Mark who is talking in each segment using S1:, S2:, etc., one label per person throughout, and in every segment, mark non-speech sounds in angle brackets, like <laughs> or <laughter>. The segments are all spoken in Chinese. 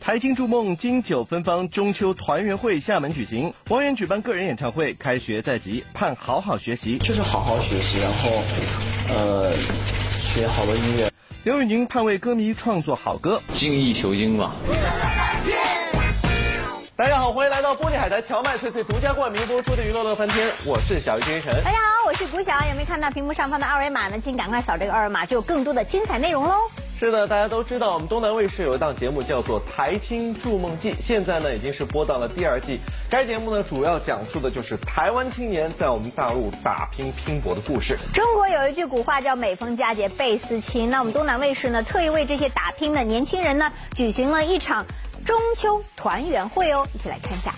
S1: 台青筑梦金九芬芳中秋团圆会厦门举行，王源举办个人演唱会，开学在即，盼好好学习，
S2: 就是好好学习，然后，呃，学好多音乐。
S1: 刘宇宁盼为歌迷创作好歌，
S3: 精益求精吧。
S1: 大家好，欢迎来到玻璃海苔荞麦脆脆独家冠名播出的娱乐乐翻天，我是小鱼金晨。
S4: 大家好，我是古晓，有没有看到屏幕上方的二维码呢？请赶快扫这个二维码，就有更多的精彩内容喽。
S1: 是的，大家都知道，我们东南卫视有一档节目叫做《台青筑梦记》，现在呢已经是播到了第二季。该节目呢主要讲述的就是台湾青年在我们大陆打拼拼搏的故事。
S4: 中国有一句古话叫“每逢佳节倍思亲”，那我们东南卫视呢特意为这些打拼的年轻人呢举行了一场中秋团圆会哦，一起来看一下。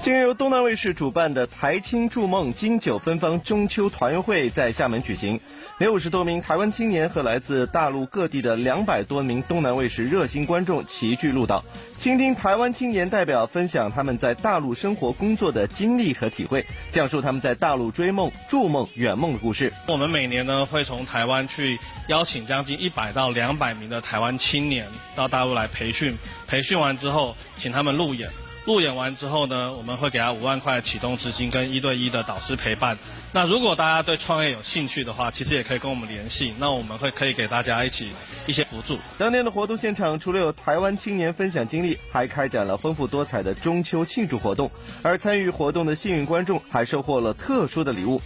S1: 今日由东南卫视主办的台青筑梦金九芬芳中秋团圆会在厦门举行，六十多名台湾青年和来自大陆各地的两百多名东南卫视热心观众齐聚鹭岛，倾听台湾青年代表分享他们在大陆生活工作的经历和体会，讲述他们在大陆追梦、筑梦、圆梦的故事。
S5: 我们每年呢会从台湾去邀请将近一百到两百名的台湾青年到大陆来培训，培训完之后请他们路演。路演完之后呢，我们会给他五万块启动资金跟一对一的导师陪伴。那如果大家对创业有兴趣的话，其实也可以跟我们联系，那我们会可以给大家一起一些辅助。
S1: 当天的活动现场除了有台湾青年分享经历，还开展了丰富多彩的中秋庆祝活动，而参与活动的幸运观众还收获了特殊的礼物。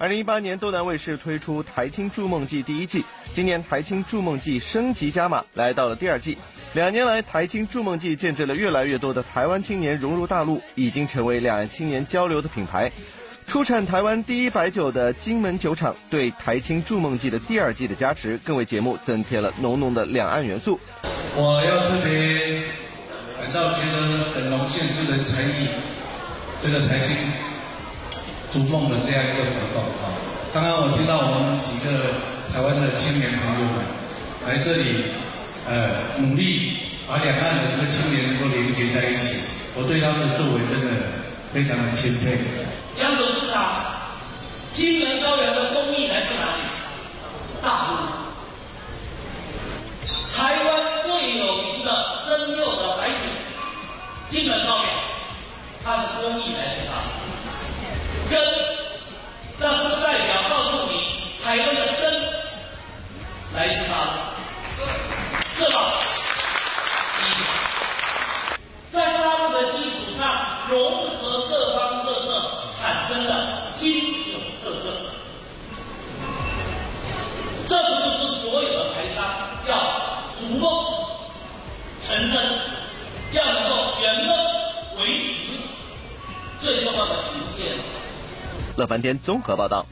S1: 二零一八年，东南卫视推出《台青筑梦记》第一季，今年《台青筑梦记》升级加码，来到了第二季。两年来，《台青筑梦记》见证了越来越多的台湾青年融入大陆，已经成为两岸青年交流的品牌。出产台湾第一白酒的金门酒厂对《台青筑梦记》的第二季的加持，更为节目增添了浓浓的两岸元素。
S6: 我要特别感到觉得很荣幸，这个参与这个台青逐梦的这样一个活动啊。刚刚我听到我们几个台湾的青年朋友们来这里，呃，努力把两岸的这个青年能够连接在一起，我对他们的作为真的非常的钦佩。
S7: 扬州市场金门高粱的工艺来自哪里？大陆。台湾最有名的蒸馏的白酒，金门高粱，它的工艺来自大陆。根，那是代表告诉你，台湾的根来自哪？是吧？在他们的基础上融
S1: 乐翻天综合报道。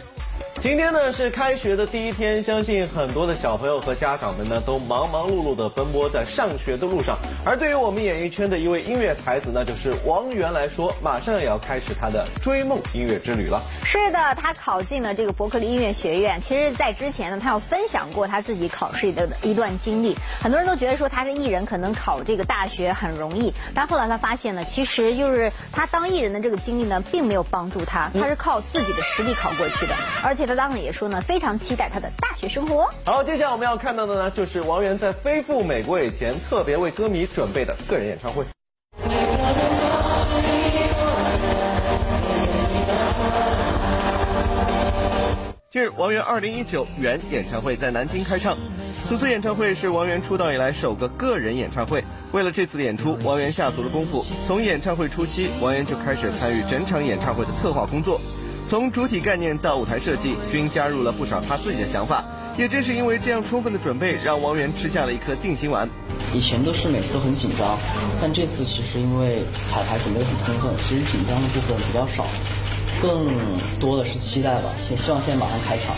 S1: 今天呢是开学的第一天，相信很多的小朋友和家长们呢都忙忙碌碌的奔波在上学的路上。而对于我们演艺圈的一位音乐才子，那就是王源来说，马上也要开始他的追梦音乐之旅了。
S4: 是的，他考进了这个伯克利音乐学院。其实，在之前呢，他有分享过他自己考试的一段经历。很多人都觉得说他是艺人，可能考这个大学很容易。但后来他发现呢，其实就是他当艺人的这个经历呢，并没有帮助他，他是靠自己的实力考过去的，而且。他当然也说呢，非常期待他的大学生活。
S1: 好，接下来我们要看到的呢，就是王源在飞赴美国以前，特别为歌迷准备的个人演唱会。近日，王源二零一九圆演唱会在南京开唱。此次演唱会是王源出道以来首个个人演唱会。为了这次的演出，王源下足了功夫。从演唱会初期，王源就开始参与整场演唱会的策划工作。从主体概念到舞台设计，均加入了不少他自己的想法。也正是因为这样充分的准备，让王源吃下了一颗定心丸。
S2: 以前都是每次都很紧张，但这次其实因为彩排准备很充分，其实紧张的部分比较少，更多的是期待吧。先希望现在马上开场。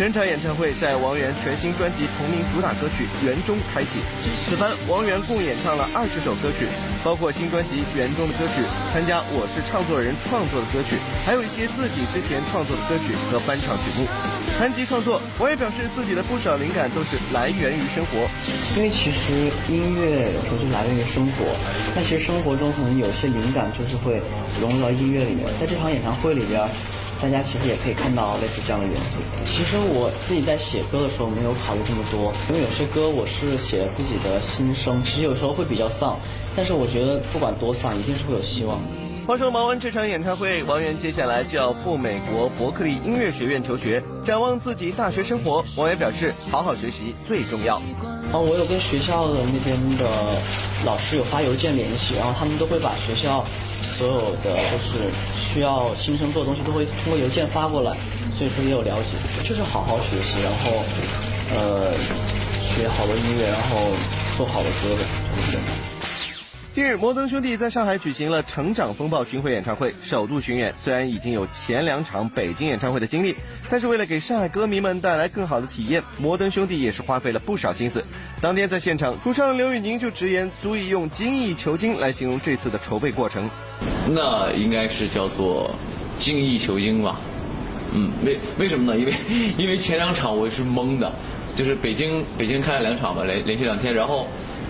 S1: 整场演唱会在王源全新专辑同名主打歌曲《圆中》开启。此番王源共演唱了二十首歌曲，包括新专辑《园中的歌曲》，参加《我是唱作人》创作的歌曲，还有一些自己之前创作的歌曲和翻唱曲目。谈及创作，王源表示自己的不少灵感都是来源于生活，
S2: 因为其实音乐有时候就来源于生活，但其实生活中可能有些灵感就是会融入到音乐里面。在这场演唱会里边，大家其实也可以看到类似这样的元素。其实我自己在写歌的时候没有考虑这么多，因为有些歌我是写了自己的心声，其实有时候会比较丧，但是我觉得不管多丧，一定是会有希望。
S1: 话说忙完这场演唱会，王源接下来就要赴美国伯克利音乐学院求学。展望自己大学生活，王源表示：好好学习最重要。
S2: 哦，我有跟学校的那边的老师有发邮件联系，然后他们都会把学校所有的就是需要新生做的东西都会通过邮件发过来，所以说也有了解。就是好好学习，然后呃学好多音乐，然后做好的歌的，就这样。
S1: 近日，摩登兄弟在上海举行了《成长风暴》巡回演唱会，首度巡演。虽然已经有前两场北京演唱会的经历，但是为了给上海歌迷们带来更好的体验，摩登兄弟也是花费了不少心思。当天在现场，主唱刘宇宁就直言，足以用精益求精来形容这次的筹备过程。
S3: 那应该是叫做精益求精吧。嗯，为为什么呢？因为因为前两场我是懵的，就是北京北京开了两场吧，连连续两天，然后。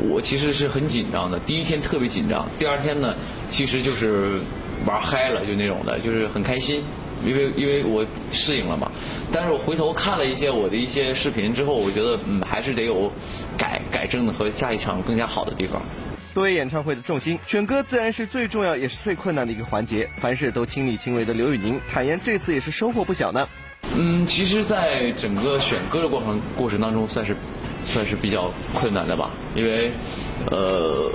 S3: 我其实是很紧张的，第一天特别紧张，第二天呢，其实就是玩嗨了，就那种的，就是很开心，因为因为我适应了嘛。但是我回头看了一些我的一些视频之后，我觉得嗯，还是得有改改正的和下一场更加好的地方。
S1: 作为演唱会的重心，选歌自然是最重要也是最困难的一个环节。凡事都亲力亲为的刘宇宁坦言，这次也是收获不小呢。
S3: 嗯，其实，在整个选歌的过程过程当中，算是。算是比较困难的吧，因为，呃，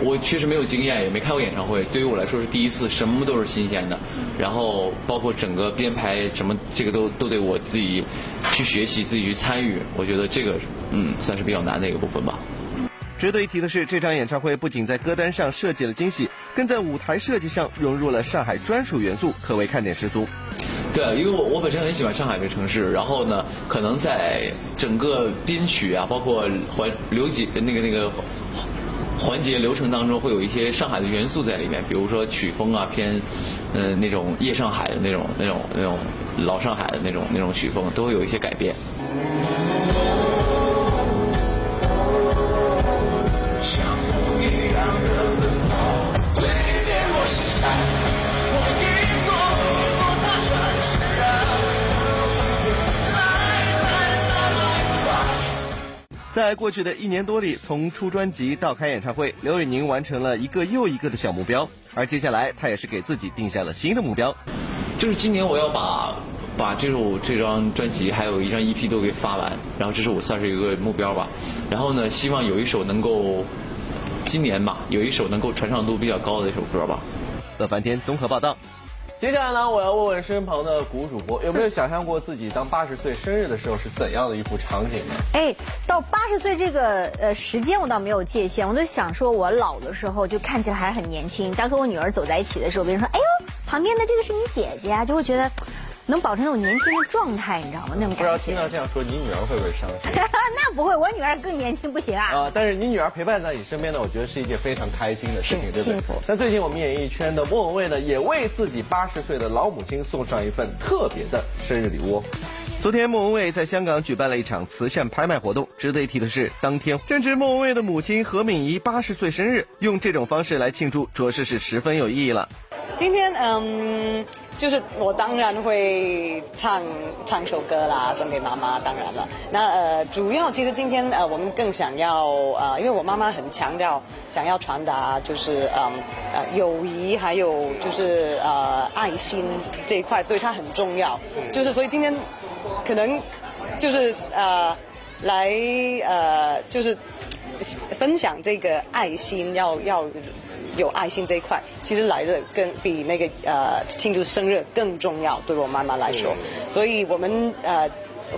S3: 我确实没有经验，也没开过演唱会，对于我来说是第一次，什么都是新鲜的。然后包括整个编排什么，这个都都得我自己去学习，自己去参与。我觉得这个，嗯，算是比较难的一个部分吧。
S1: 值得一提的是，这场演唱会不仅在歌单上设计了惊喜，更在舞台设计上融入了上海专属元素，可谓看点十足。
S3: 对，因为我我本身很喜欢上海这个城市，然后呢，可能在整个编曲啊，包括环流节那个那个环节流程当中，会有一些上海的元素在里面，比如说曲风啊偏，嗯那种夜上海的那种那种那种老上海的那种那种曲风，都会有一些改变。
S1: 在过去的一年多里，从出专辑到开演唱会，刘宇宁完成了一个又一个的小目标。而接下来，他也是给自己定下了新的目标，
S3: 就是今年我要把把这首这张专辑还有一张 EP 都给发完，然后这是我算是一个目标吧。然后呢，希望有一首能够今年吧，有一首能够传唱度比较高的一首歌吧。
S1: 乐翻天综合报道。接下来呢，我要问问身旁的谷主播，有没有想象过自己当八十岁生日的时候是怎样的一幅场景呢？
S4: 哎，到八十岁这个呃时间我倒没有界限，我就想说我老的时候就看起来还是很年轻。当和我女儿走在一起的时候，别人说：“哎呦，旁边的这个是你姐姐啊”，就会觉得。能保持那种年轻的状态，你知道吗？那种感觉。不
S1: 知道听到这样说，你女儿会不会伤心？<laughs>
S4: 那不会，我女儿更年轻，不行啊。
S1: 啊，但是你女儿陪伴在你身边呢，我觉得是一件非常开心的事情，对不对？幸福。那最近我们演艺圈的莫文蔚呢，也为自己八十岁的老母亲送上一份特别的生日礼物。昨天，莫文蔚在香港举办了一场慈善拍卖活动。值得一提的是，当天正值莫文蔚的母亲何敏仪八十岁生日，用这种方式来庆祝，着实是十分有意义了。
S8: 今天，嗯。就是我当然会唱唱首歌啦，送给妈妈。当然了，那呃，主要其实今天呃，我们更想要呃，因为我妈妈很强调想要传达就是嗯呃友谊，还有就是呃爱心这一块对她很重要。就是所以今天可能就是呃来呃就是分享这个爱心，要要。有爱心这一块，其实来的更比那个呃庆祝生日更重要，对我妈妈来说，所以我们呃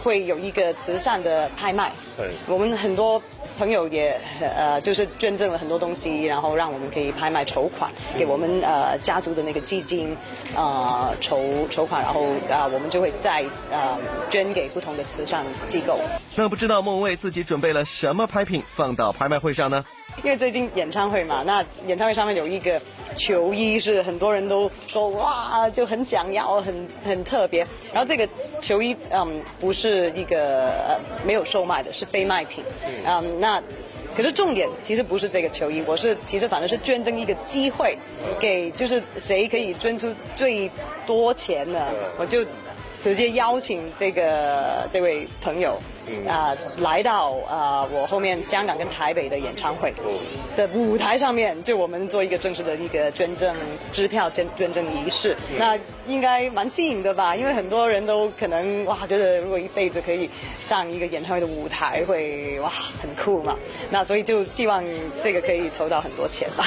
S8: 会有一个慈善的拍卖，对，我们很多朋友也呃就是捐赠了很多东西，然后让我们可以拍卖筹款，给我们呃家族的那个基金啊筹筹款，然后啊我们就会再呃捐给不同的慈善机构。
S1: 那不知道孟蔚自己准备了什么拍品放到拍卖会上呢？
S8: 因为最近演唱会嘛，那演唱会上面有一个球衣是很多人都说哇就很想要，很很特别。然后这个球衣嗯不是一个呃没有售卖的，是非卖品。嗯，那可是重点其实不是这个球衣，我是其实反正是捐赠一个机会给就是谁可以捐出最多钱呢，我就。直接邀请这个这位朋友啊来到啊我后面香港跟台北的演唱会的舞台上面，就我们做一个正式的一个捐赠支票捐捐赠仪式。那应该蛮吸引的吧？因为很多人都可能哇觉得如果一辈子可以上一个演唱会的舞台，会哇很酷嘛。那所以就希望这个可以筹到很多钱吧。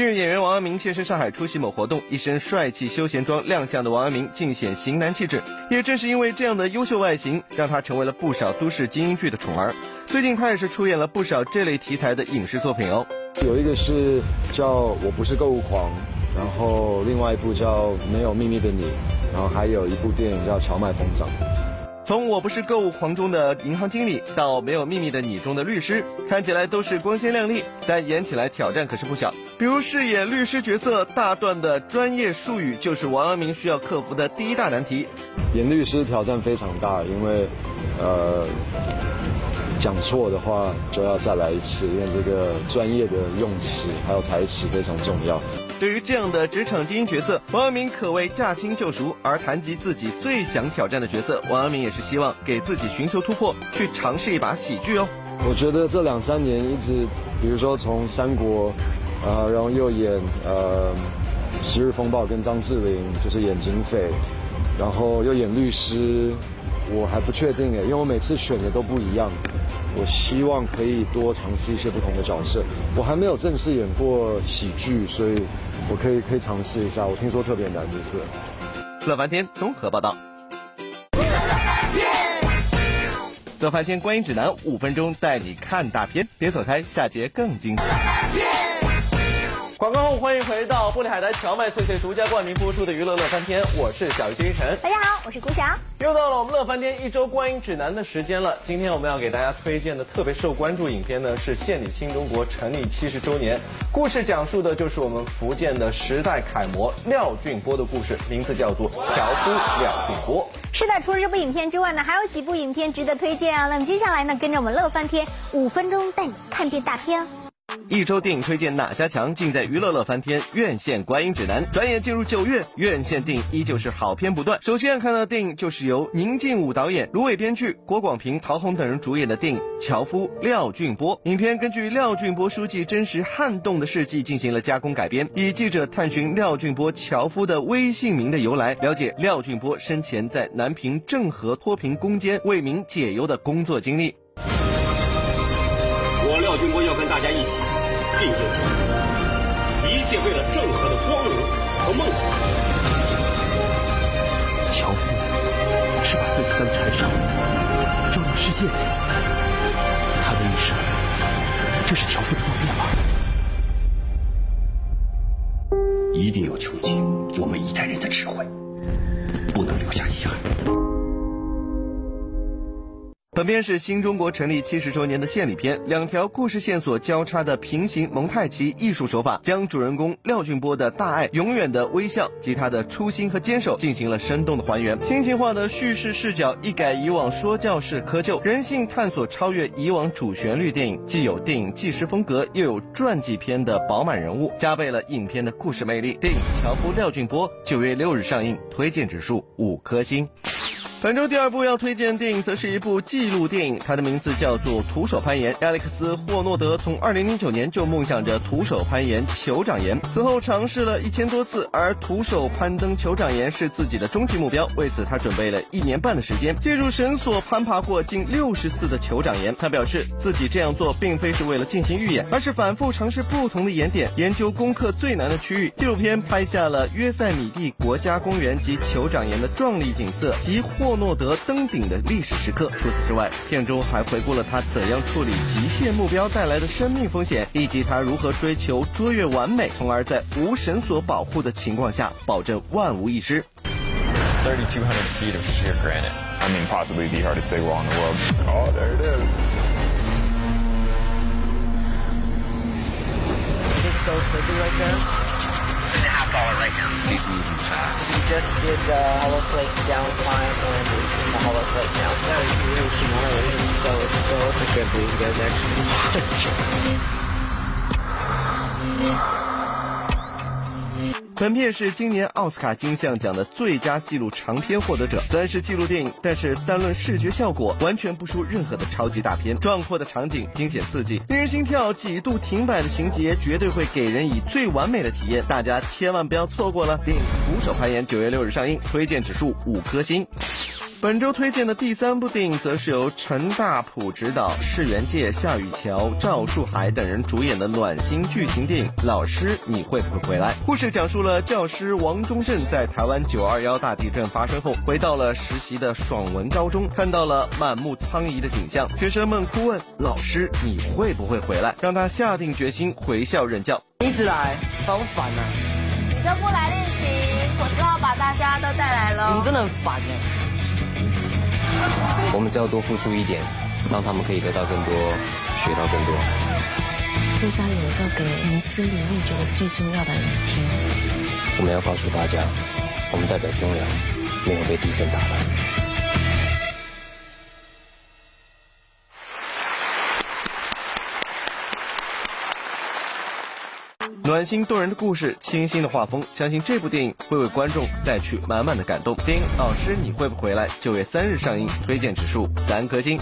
S1: 近日，演员王阳明现身上海出席某活动，一身帅气休闲装亮相的王阳明尽显型男气质。也正是因为这样的优秀外形，让他成为了不少都市精英剧的宠儿。最近，他也是出演了不少这类题材的影视作品哦。
S9: 有一个是叫《我不是购物狂》，然后另外一部叫《没有秘密的你》，然后还有一部电影叫《荞麦疯长》。
S1: 从我不是购物狂中的银行经理到没有秘密的你中的律师，看起来都是光鲜亮丽，但演起来挑战可是不小。比如饰演律师角色，大段的专业术语就是王阳明需要克服的第一大难题。
S9: 演律师挑战非常大，因为，呃。讲错的话就要再来一次，因为这个专业的用词还有台词非常重要。
S1: 对于这样的职场精英角色，王阳明可谓驾轻就熟。而谈及自己最想挑战的角色，王阳明也是希望给自己寻求突破，去尝试一把喜剧哦。
S9: 我觉得这两三年一直，比如说从三国，啊，然后又演呃《十日风暴》跟张智霖，就是演警匪，然后又演律师，我还不确定哎，因为我每次选的都不一样。我希望可以多尝试一些不同的角色。我还没有正式演过喜剧，所以我可以可以尝试一下。我听说特别难，就是。
S1: 乐翻天综合报道。乐翻天观影指南，五分钟带你看大片，别走开，下节更精彩。广告后，欢迎回到玻璃海苔荞麦脆脆独家冠名播出的娱乐乐翻天，我是小鱼星辰。
S4: 大家好，我是古晓。
S1: 又到了我们乐翻天一周观影指南的时间了。今天我们要给大家推荐的特别受关注影片呢，是献礼新中国成立七十周年。故事讲述的就是我们福建的时代楷模廖俊波的故事，名字叫做《樵夫廖俊波》。
S4: 是的，除了这部影片之外呢，还有几部影片值得推荐啊。那么接下来呢，跟着我们乐翻天五分钟带你看遍大片。
S1: 一周电影推荐哪家强，尽在娱乐乐翻天院线观影指南。转眼进入九月，院线电影依旧是好片不断。首先要看到的电影就是由宁静武导演、芦苇编剧、郭广平、陶虹等人主演的电影《樵夫廖俊波》。影片根据廖俊波书记真实撼动的事迹进行了加工改编，以记者探寻廖俊波樵夫的微信名的由来，了解廖俊波生前在南平郑和脱贫攻坚、为民解忧的工作经历。
S10: 廖俊波要跟大家一起并肩前行，一切为了郑和的光荣和梦想。
S11: 樵夫是把自己当柴烧，照亮世界的人。他的一生就是樵夫的烙印吗？
S10: 一定要穷尽我们一代人的智慧，不能留下遗憾。
S1: 本片是新中国成立七十周年的献礼片，两条故事线索交叉的平行蒙太奇艺术手法，将主人公廖俊波的大爱、永远的微笑及他的初心和坚守进行了生动的还原。亲情化的叙事视角，一改以往说教式窠臼，人性探索超越以往主旋律电影，既有电影纪实风格，又有传记片的饱满人物，加倍了影片的故事魅力。电影《樵夫廖俊波》九月六日上映，推荐指数五颗星。本周第二部要推荐的电影，则是一部纪录电影，它的名字叫做《徒手攀岩》。亚历克斯·霍诺德从2009年就梦想着徒手攀岩酋长岩，此后尝试了一千多次，而徒手攀登酋长岩是自己的终极目标。为此，他准备了一年半的时间，借助绳索攀爬过近六十次的酋长岩。他表示自己这样做并非是为了进行预演，而是反复尝试不同的岩点，研究攻克最难的区域。纪录片拍下了约塞米蒂国家公园及酋长岩的壮丽景色及霍。霍诺德登顶的历史时刻。除此之外，片中还回顾了他怎样处理极限目标带来的生命风险，以及他如何追求卓越完美，从而在无绳索保护的情况下保证万无一失。
S12: Thirty-two hundred feet of sheer granite. I mean, possibly the hardest big wall in the world. Oh, there it is.
S13: so sleepy right there.
S14: Three and a half dollar right now.
S12: He's moving fast.
S13: He just did the hollow plate down climb and is in the hollow plate now. That is really too gnarly. He's so exposed.
S12: I can't believe you guys actually <laughs>
S1: 本片是今年奥斯卡金像奖的最佳纪录长片获得者。虽然是纪录电影，但是单论视觉效果，完全不输任何的超级大片。壮阔的场景，惊险刺激，令人心跳几度停摆的情节，绝对会给人以最完美的体验。大家千万不要错过了！电影《徒手攀岩》九月六日上映，推荐指数五颗星。本周推荐的第三部电影，则是由陈大普执导、释元界、夏雨乔、赵树海等人主演的暖心剧情电影《老师，你会不会回来》。故事讲述了教师王忠正在台湾九二幺大地震发生后，回到了实习的爽文高中，看到了满目苍夷的景象，学生们哭问老师：“你会不会回来？”让他下定决心回校任教。
S13: 一直来，好烦啊！
S15: 你都不来练习，我只好把大家都带来了。
S13: 你真的很烦哎。
S12: 我们只要多付出一点，让他们可以得到更多，学到更多。
S16: 这是要演奏给你们心里面觉得最重要的人听。
S12: 我们要告诉大家，我们代表中央，没有被地震打败。
S1: 暖心动人的故事，清新的画风，相信这部电影会为观众带去满满的感动。电影《老师，你会不回来》九月三日上映，推荐指数三颗星。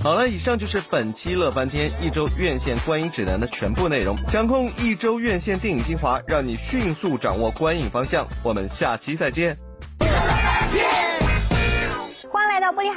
S1: 好了，以上就是本期乐翻天一周院线观影指南的全部内容。掌控一周院线电影精华，让你迅速掌握观影方向。我们下期再见。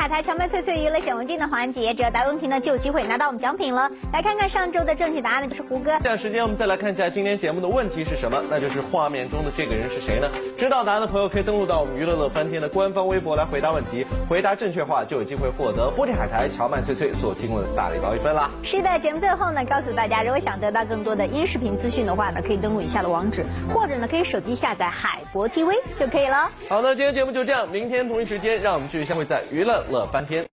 S4: 海苔荞麦脆脆娱乐小文件的环节，只要答问题呢，就有机会拿到我们奖品了。来看看上周的正确答案呢，就是胡歌。
S1: 下时间我们再来看一下今天节目的问题是什么，那就是画面中的这个人是谁呢？知道答案的朋友可以登录到我们娱乐乐翻天的官方微博来回答问题，回答正确话就有机会获得玻璃海苔荞麦脆脆所提供的大礼包一份啦。
S4: 是的，节目最后呢，告诉大家，如果想得到更多的音视频资讯的话呢，可以登录以下的网址，或者呢，可以手机下载海博 TV 就可以了。
S1: 好的，今天节目就这样，明天同一时间，让我们继续相会在娱乐乐翻天。